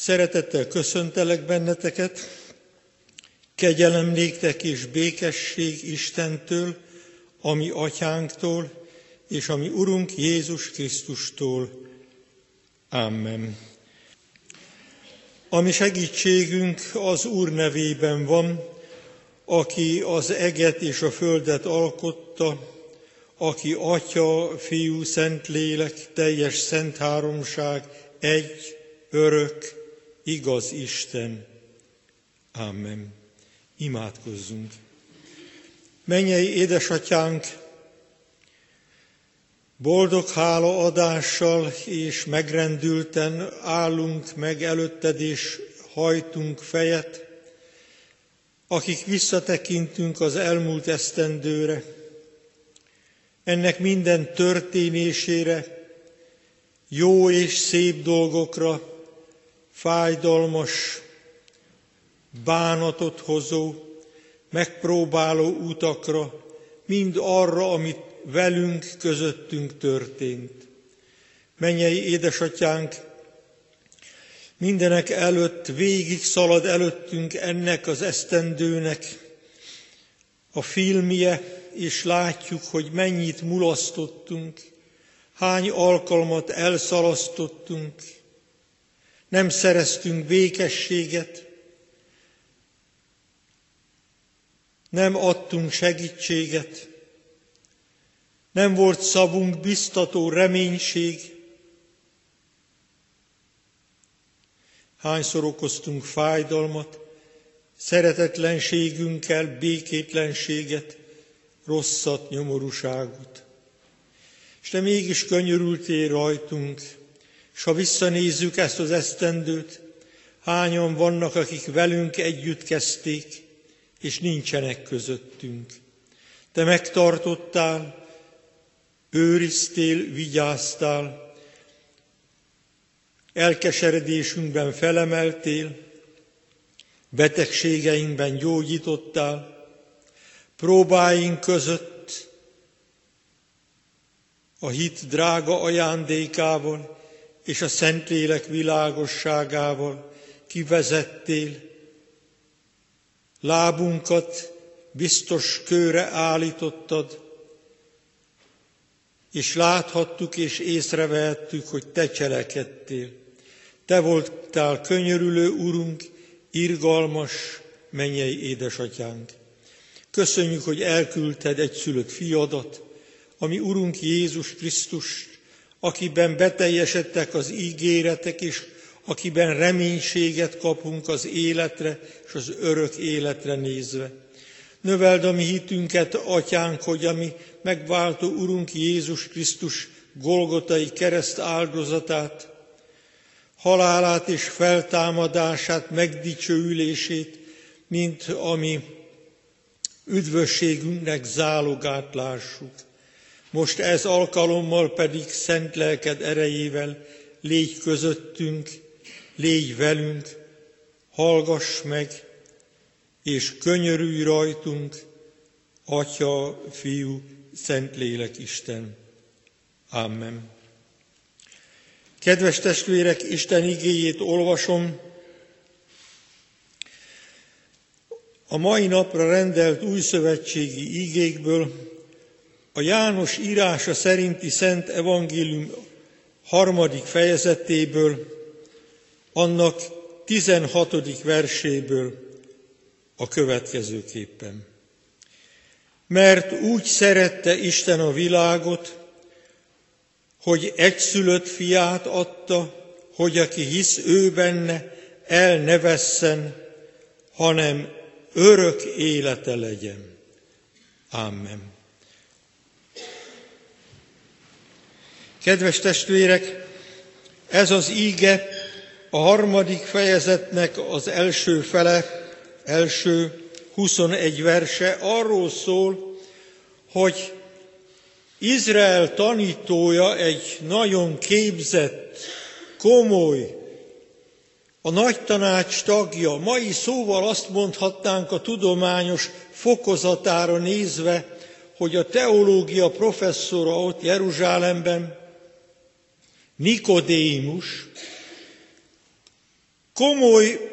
Szeretettel köszöntelek benneteket, kegyelem néktek és békesség Istentől, ami atyánktól, és ami Urunk Jézus Krisztustól. Amen. Ami segítségünk az Úr nevében van, aki az eget és a földet alkotta, aki Atya, Fiú, Szentlélek, teljes szent háromság, egy, örök, igaz Isten. Amen. Imádkozzunk. Mennyei édesatyánk, boldog hálaadással és megrendülten állunk meg előtted és hajtunk fejet, akik visszatekintünk az elmúlt esztendőre, ennek minden történésére, jó és szép dolgokra, fájdalmas, bánatot hozó, megpróbáló utakra, mind arra, amit velünk, közöttünk történt. Mennyei édesatyánk, mindenek előtt végig szalad előttünk ennek az esztendőnek a filmje, és látjuk, hogy mennyit mulasztottunk, hány alkalmat elszalasztottunk, nem szereztünk békességet, nem adtunk segítséget, nem volt szavunk biztató reménység, hányszor okoztunk fájdalmat, szeretetlenségünkkel békétlenséget, rosszat, nyomorúságot. És te mégis könyörültél rajtunk, és ha visszanézzük ezt az esztendőt, hányan vannak, akik velünk együtt kezdték, és nincsenek közöttünk. Te megtartottál, őriztél, vigyáztál, elkeseredésünkben felemeltél, betegségeinkben gyógyítottál, próbáink között a hit drága ajándékával és a Szentlélek világosságával kivezettél, lábunkat biztos kőre állítottad, és láthattuk és észrevehettük, hogy te cselekedtél. Te voltál könyörülő Urunk, irgalmas mennyei édesatyánk. Köszönjük, hogy elküldted egy szülött fiadat, ami Urunk Jézus Krisztus, akiben beteljesedtek az ígéretek, és akiben reménységet kapunk az életre és az örök életre nézve. Növeld a mi hitünket, atyánk, hogy a mi megváltó Urunk Jézus Krisztus Golgotai kereszt áldozatát, halálát és feltámadását, megdicsőülését, mint ami üdvösségünknek zálogát lássuk. Most ez alkalommal pedig szent lelked erejével légy közöttünk, légy velünk, hallgass meg, és könyörülj rajtunk, Atya, Fiú, Szentlélek Isten. Amen. Kedves testvérek, Isten igéjét olvasom. A mai napra rendelt újszövetségi igékből a János írása szerinti Szent Evangélium harmadik fejezetéből, annak 16. verséből a következőképpen. Mert úgy szerette Isten a világot, hogy egyszülött fiát adta, hogy aki hisz ő benne, el ne vesszen, hanem örök élete legyen. Amen. Kedves testvérek, ez az íge a harmadik fejezetnek az első fele, első 21 verse arról szól, hogy Izrael tanítója egy nagyon képzett, komoly, a nagy tanács tagja, mai szóval azt mondhatnánk a tudományos fokozatára nézve, hogy a teológia professzora ott Jeruzsálemben, Nikodémus, komoly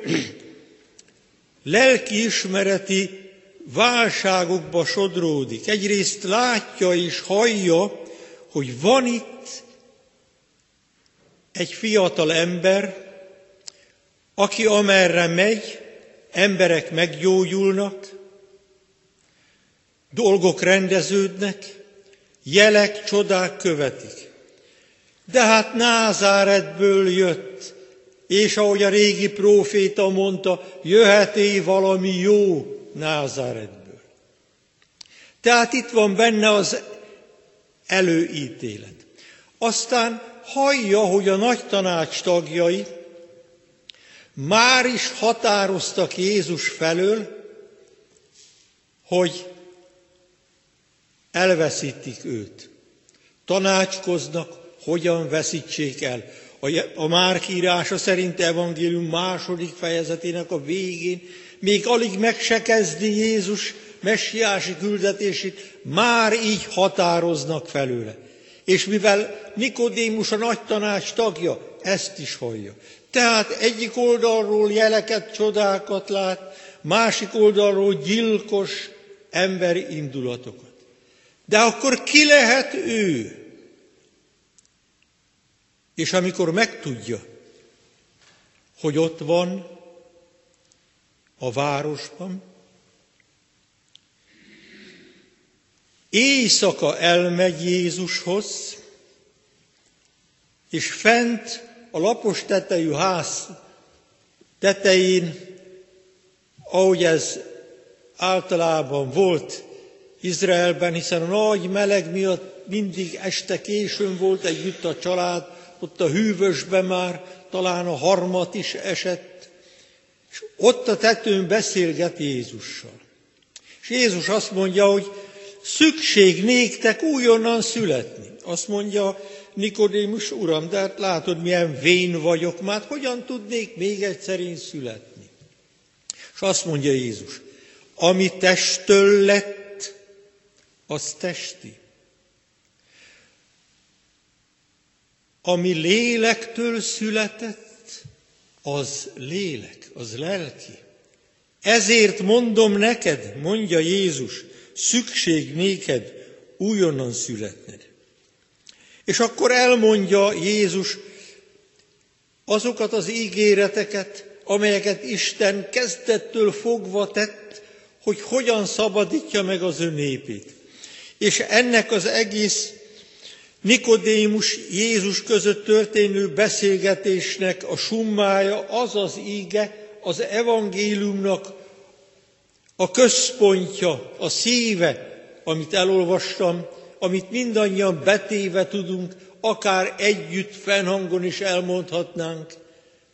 lelkiismereti válságokba sodródik. Egyrészt látja és hallja, hogy van itt egy fiatal ember, aki amerre megy, emberek meggyógyulnak, dolgok rendeződnek, jelek, csodák követik. De hát Názáretből jött, és ahogy a régi próféta mondta, jöheté valami jó Názáretből. Tehát itt van benne az előítélet. Aztán hallja, hogy a nagy tanács tagjai már is határoztak Jézus felől, hogy elveszítik őt. Tanácskoznak, hogyan veszítsék el. A Márk írása szerint evangélium második fejezetének a végén még alig meg se kezdi Jézus messiási küldetését, már így határoznak felőle. És mivel Nikodémus a nagy tanács tagja, ezt is hallja. Tehát egyik oldalról jeleket, csodákat lát, másik oldalról gyilkos emberi indulatokat. De akkor ki lehet ő? És amikor megtudja, hogy ott van a városban, éjszaka elmegy Jézushoz, és fent a lapos tetejű ház tetején, ahogy ez általában volt Izraelben, hiszen a nagy meleg miatt mindig este későn volt együtt a család, ott a hűvösben már talán a harmat is esett, és ott a tetőn beszélget Jézussal. És Jézus azt mondja, hogy szükség néktek újonnan születni. Azt mondja Nikodémus, uram, de hát látod, milyen vén vagyok, már hogyan tudnék még egyszer én születni? És azt mondja Jézus, ami testtől lett, az testi. Ami lélektől született, az lélek, az lelki. Ezért mondom neked, mondja Jézus, szükség néked újonnan születned. És akkor elmondja Jézus azokat az ígéreteket, amelyeket Isten kezdettől fogva tett, hogy hogyan szabadítja meg az ő népét. És ennek az egész Nikodémus Jézus között történő beszélgetésnek a summája az az íge, az evangéliumnak a központja, a szíve, amit elolvastam, amit mindannyian betéve tudunk, akár együtt fennhangon is elmondhatnánk,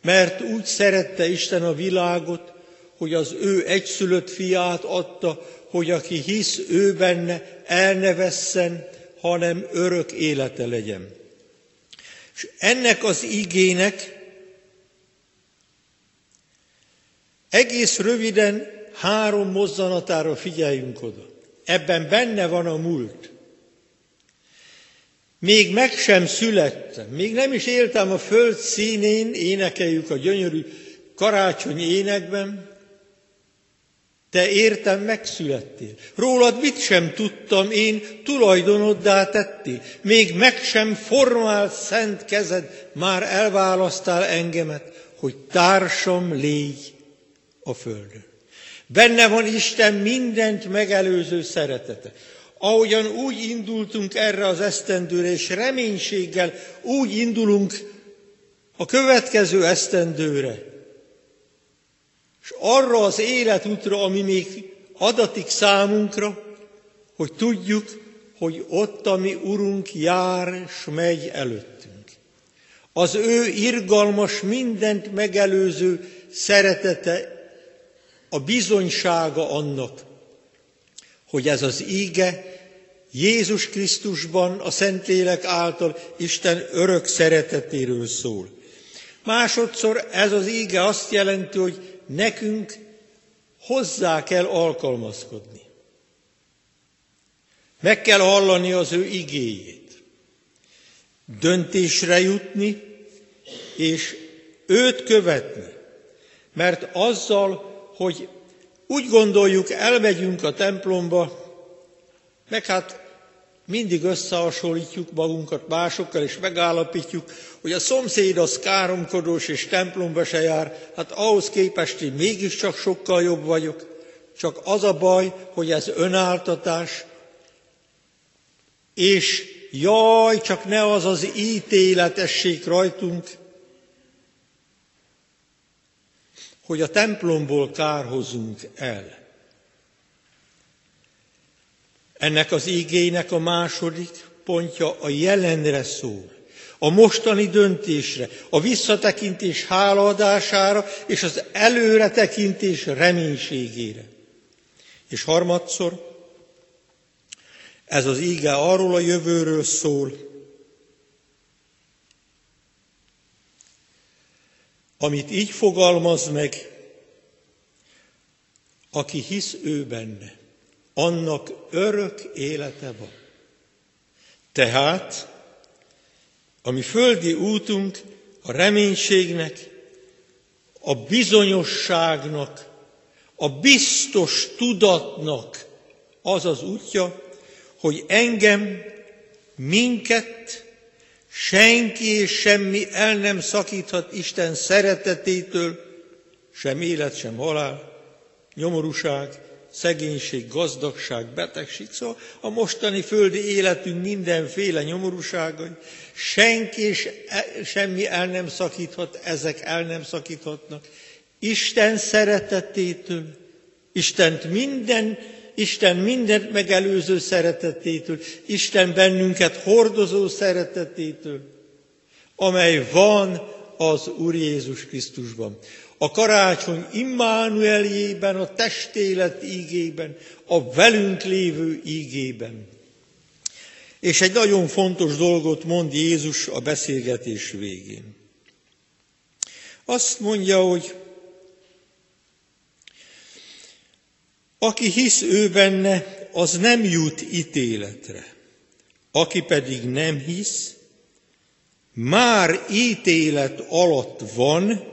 mert úgy szerette Isten a világot, hogy az ő egyszülött fiát adta, hogy aki hisz ő benne, el ne vesszen, hanem örök élete legyen. És ennek az igének egész röviden három mozzanatára figyeljünk oda. Ebben benne van a múlt. Még meg sem születtem, még nem is éltem a föld színén, énekeljük a gyönyörű karácsony énekben, te értem megszülettél. Rólad mit sem tudtam, én tulajdonoddá tettél. Még meg sem formált szent kezed, már elválasztál engemet, hogy társam légy a földön. Benne van Isten mindent megelőző szeretete. Ahogyan úgy indultunk erre az esztendőre, és reménységgel úgy indulunk a következő esztendőre, és arra az életútra, ami még adatik számunkra, hogy tudjuk, hogy ott a mi Urunk jár, s megy előttünk. Az ő irgalmas, mindent megelőző szeretete a bizonysága annak, hogy ez az íge Jézus Krisztusban a Szentlélek által Isten örök szeretetéről szól. Másodszor ez az íge azt jelenti, hogy nekünk hozzá kell alkalmazkodni. Meg kell hallani az ő igéjét, döntésre jutni, és őt követni. Mert azzal, hogy úgy gondoljuk, elmegyünk a templomba, meg hát mindig összehasonlítjuk magunkat másokkal, és megállapítjuk, hogy a szomszéd az káromkodós és templomba se jár, hát ahhoz képest én mégiscsak sokkal jobb vagyok. Csak az a baj, hogy ez önáltatás, és jaj, csak ne az az ítéletesség rajtunk, hogy a templomból kárhozunk el. Ennek az igének a második pontja a jelenre szól, a mostani döntésre, a visszatekintés hálaadására és az előretekintés reménységére. És harmadszor, ez az íge arról a jövőről szól, amit így fogalmaz meg, aki hisz ő benne, annak örök élete van. Tehát, ami földi útunk a reménységnek, a bizonyosságnak, a biztos tudatnak az az útja, hogy engem, minket, senki és semmi el nem szakíthat Isten szeretetétől, sem élet, sem halál, nyomorúság, szegénység, gazdagság, betegség, szóval a mostani földi életünk mindenféle nyomorúságai, senki és e, semmi el nem szakíthat, ezek el nem szakíthatnak. Isten szeretetétől, Istent minden Isten mindent megelőző szeretetétől, Isten bennünket hordozó szeretetétől, amely van az Úr Jézus Krisztusban. A karácsony Immanueljében, a testélet ígében, a velünk lévő ígében. És egy nagyon fontos dolgot mond Jézus a beszélgetés végén. Azt mondja, hogy Aki hisz ő benne, az nem jut ítéletre. Aki pedig nem hisz, már ítélet alatt van,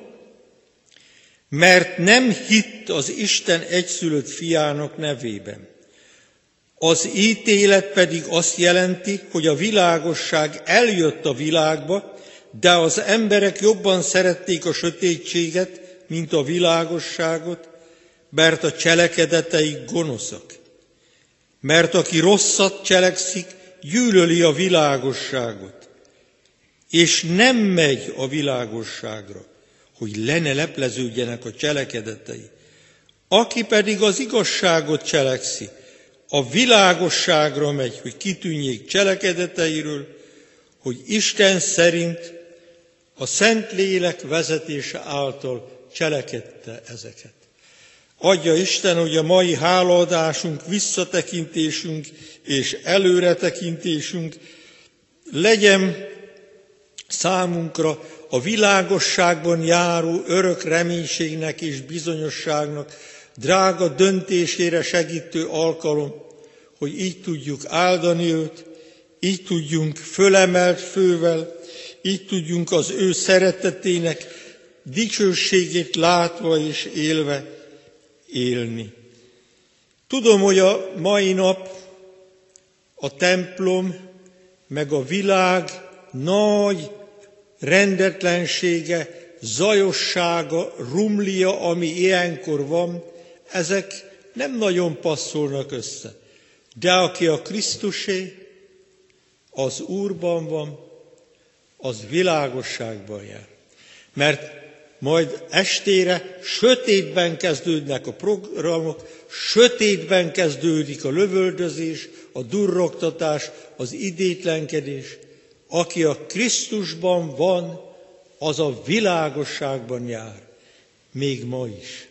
mert nem hitt az Isten egyszülött fiának nevében. Az ítélet pedig azt jelenti, hogy a világosság eljött a világba, de az emberek jobban szerették a sötétséget, mint a világosságot, mert a cselekedeteik gonoszak. Mert aki rosszat cselekszik, gyűlöli a világosságot, és nem megy a világosságra, hogy le ne lepleződjenek a cselekedetei. Aki pedig az igazságot cselekszi, a világosságra megy, hogy kitűnjék cselekedeteiről, hogy Isten szerint a Szentlélek vezetése által cselekedte ezeket. Adja Isten, hogy a mai hálaadásunk, visszatekintésünk és előretekintésünk legyen számunkra a világosságban járó örök reménységnek és bizonyosságnak drága döntésére segítő alkalom, hogy így tudjuk áldani őt, így tudjunk fölemelt fővel, így tudjunk az ő szeretetének dicsőségét látva és élve élni. Tudom, hogy a mai nap a templom, meg a világ nagy rendetlensége, zajossága, rumlia, ami ilyenkor van, ezek nem nagyon passzolnak össze. De aki a Krisztusé, az Úrban van, az világosságban jár. Mert majd estére sötétben kezdődnek a programok, sötétben kezdődik a lövöldözés, a durrogtatás, az idétlenkedés. Aki a Krisztusban van, az a világosságban jár, még ma is.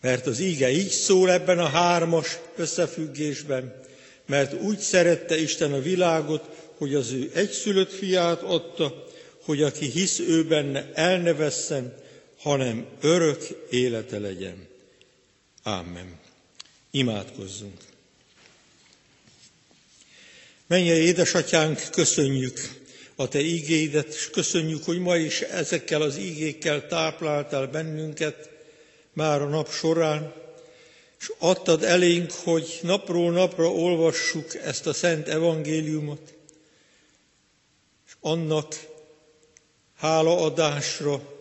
Mert az íge így szól ebben a hármas összefüggésben, mert úgy szerette Isten a világot, hogy az ő egyszülött fiát adta, hogy aki hisz ő benne, el ne vesszen, hanem örök élete legyen. Amen. Imádkozzunk. Menje édesatyánk, köszönjük a Te ígéidet, és köszönjük, hogy ma is ezekkel az ígékkel tápláltál bennünket már a nap során, és adtad elénk, hogy napról napra olvassuk ezt a szent evangéliumot, és annak hálaadásra,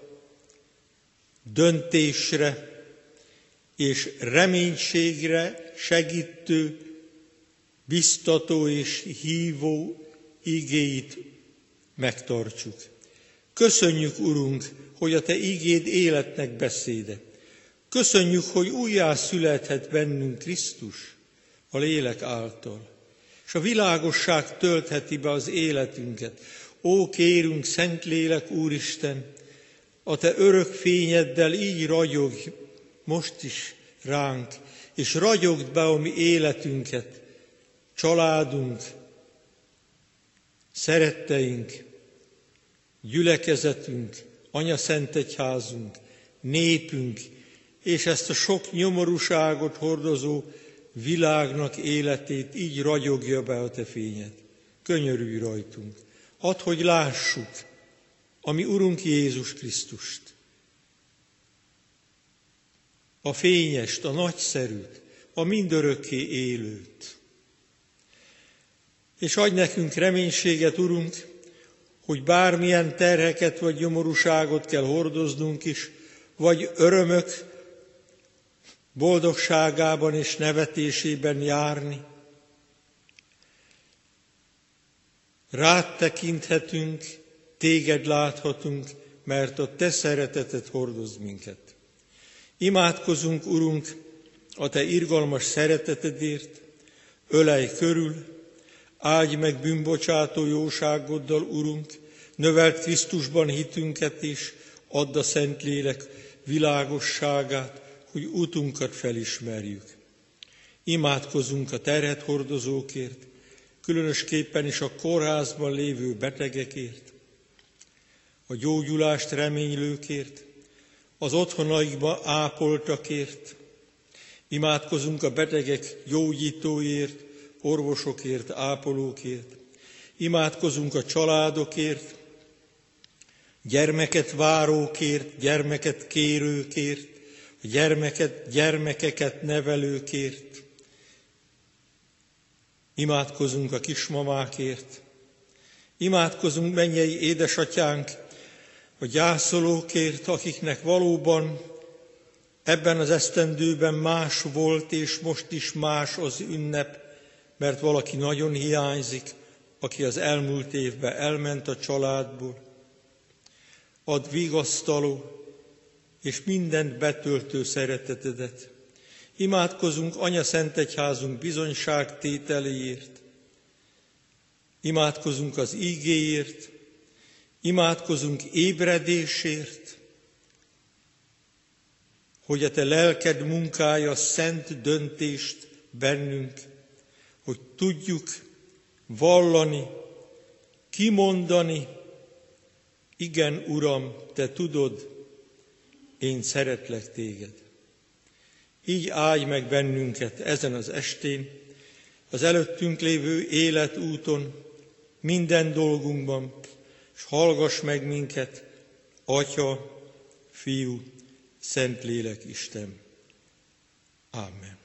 döntésre és reménységre segítő, biztató és hívó igéit megtartsuk. Köszönjük, Urunk, hogy a Te igéd életnek beszéde. Köszönjük, hogy újjá születhet bennünk Krisztus a lélek által, és a világosság töltheti be az életünket. Ó, kérünk, Szent Lélek, Úristen, a Te örök fényeddel így ragyog most is ránk, és ragyogd be a mi életünket, családunk, szeretteink, gyülekezetünk, Anya Szent Egyházunk, népünk, és ezt a sok nyomorúságot hordozó világnak életét így ragyogja be a Te fényed. Könyörülj rajtunk. Add, hogy lássuk a mi Urunk Jézus Krisztust. A fényest, a nagyszerűt, a mindörökké élőt. És adj nekünk reménységet, Urunk, hogy bármilyen terheket vagy nyomorúságot kell hordoznunk is, vagy örömök boldogságában és nevetésében járni. Rád tekinthetünk, téged láthatunk, mert a te szeretetet hordoz minket. Imádkozunk, Urunk, a te irgalmas szeretetedért, ölej körül, áldj meg bűnbocsátó jóságoddal, Urunk, növelt Krisztusban hitünket is, add a Szentlélek világosságát, hogy útunkat felismerjük. Imádkozunk a terhet hordozókért, különösképpen is a kórházban lévő betegekért, a gyógyulást reménylőkért, az otthonaikba ápoltakért, imádkozunk a betegek gyógyítóért, orvosokért, ápolókért, imádkozunk a családokért, gyermeket várókért, gyermeket kérőkért, gyermeket, gyermekeket nevelőkért, imádkozunk a kismamákért, imádkozunk mennyei édesatyánk, a gyászolókért, akiknek valóban ebben az esztendőben más volt, és most is más az ünnep, mert valaki nagyon hiányzik, aki az elmúlt évben elment a családból. Ad vigasztaló és mindent betöltő szeretetedet. Imádkozunk Anya Szent Egyházunk bizonyságtételéért, imádkozunk az ígéért, Imádkozunk ébredésért, hogy a te lelked munkája szent döntést bennünk, hogy tudjuk vallani, kimondani, igen, Uram, te tudod, én szeretlek téged. Így állj meg bennünket ezen az estén, az előttünk lévő életúton, minden dolgunkban, és hallgass meg minket, Atya, Fiú, Szentlélek Isten. Amen.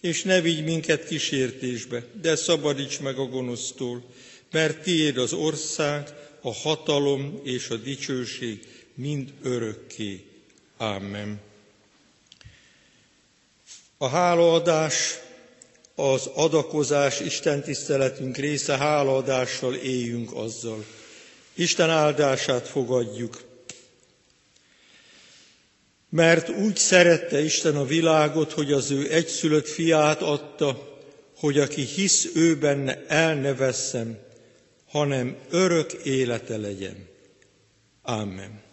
És ne vigy minket kísértésbe, de szabadíts meg a gonosztól, mert tiéd az ország, a hatalom és a dicsőség mind örökké. Amen. A hálaadás az adakozás, Isten tiszteletünk része, hálaadással éljünk azzal. Isten áldását fogadjuk. Mert úgy szerette Isten a világot, hogy az ő egyszülött fiát adta, hogy aki hisz ő benne el ne vesszen, hanem örök élete legyen. Amen.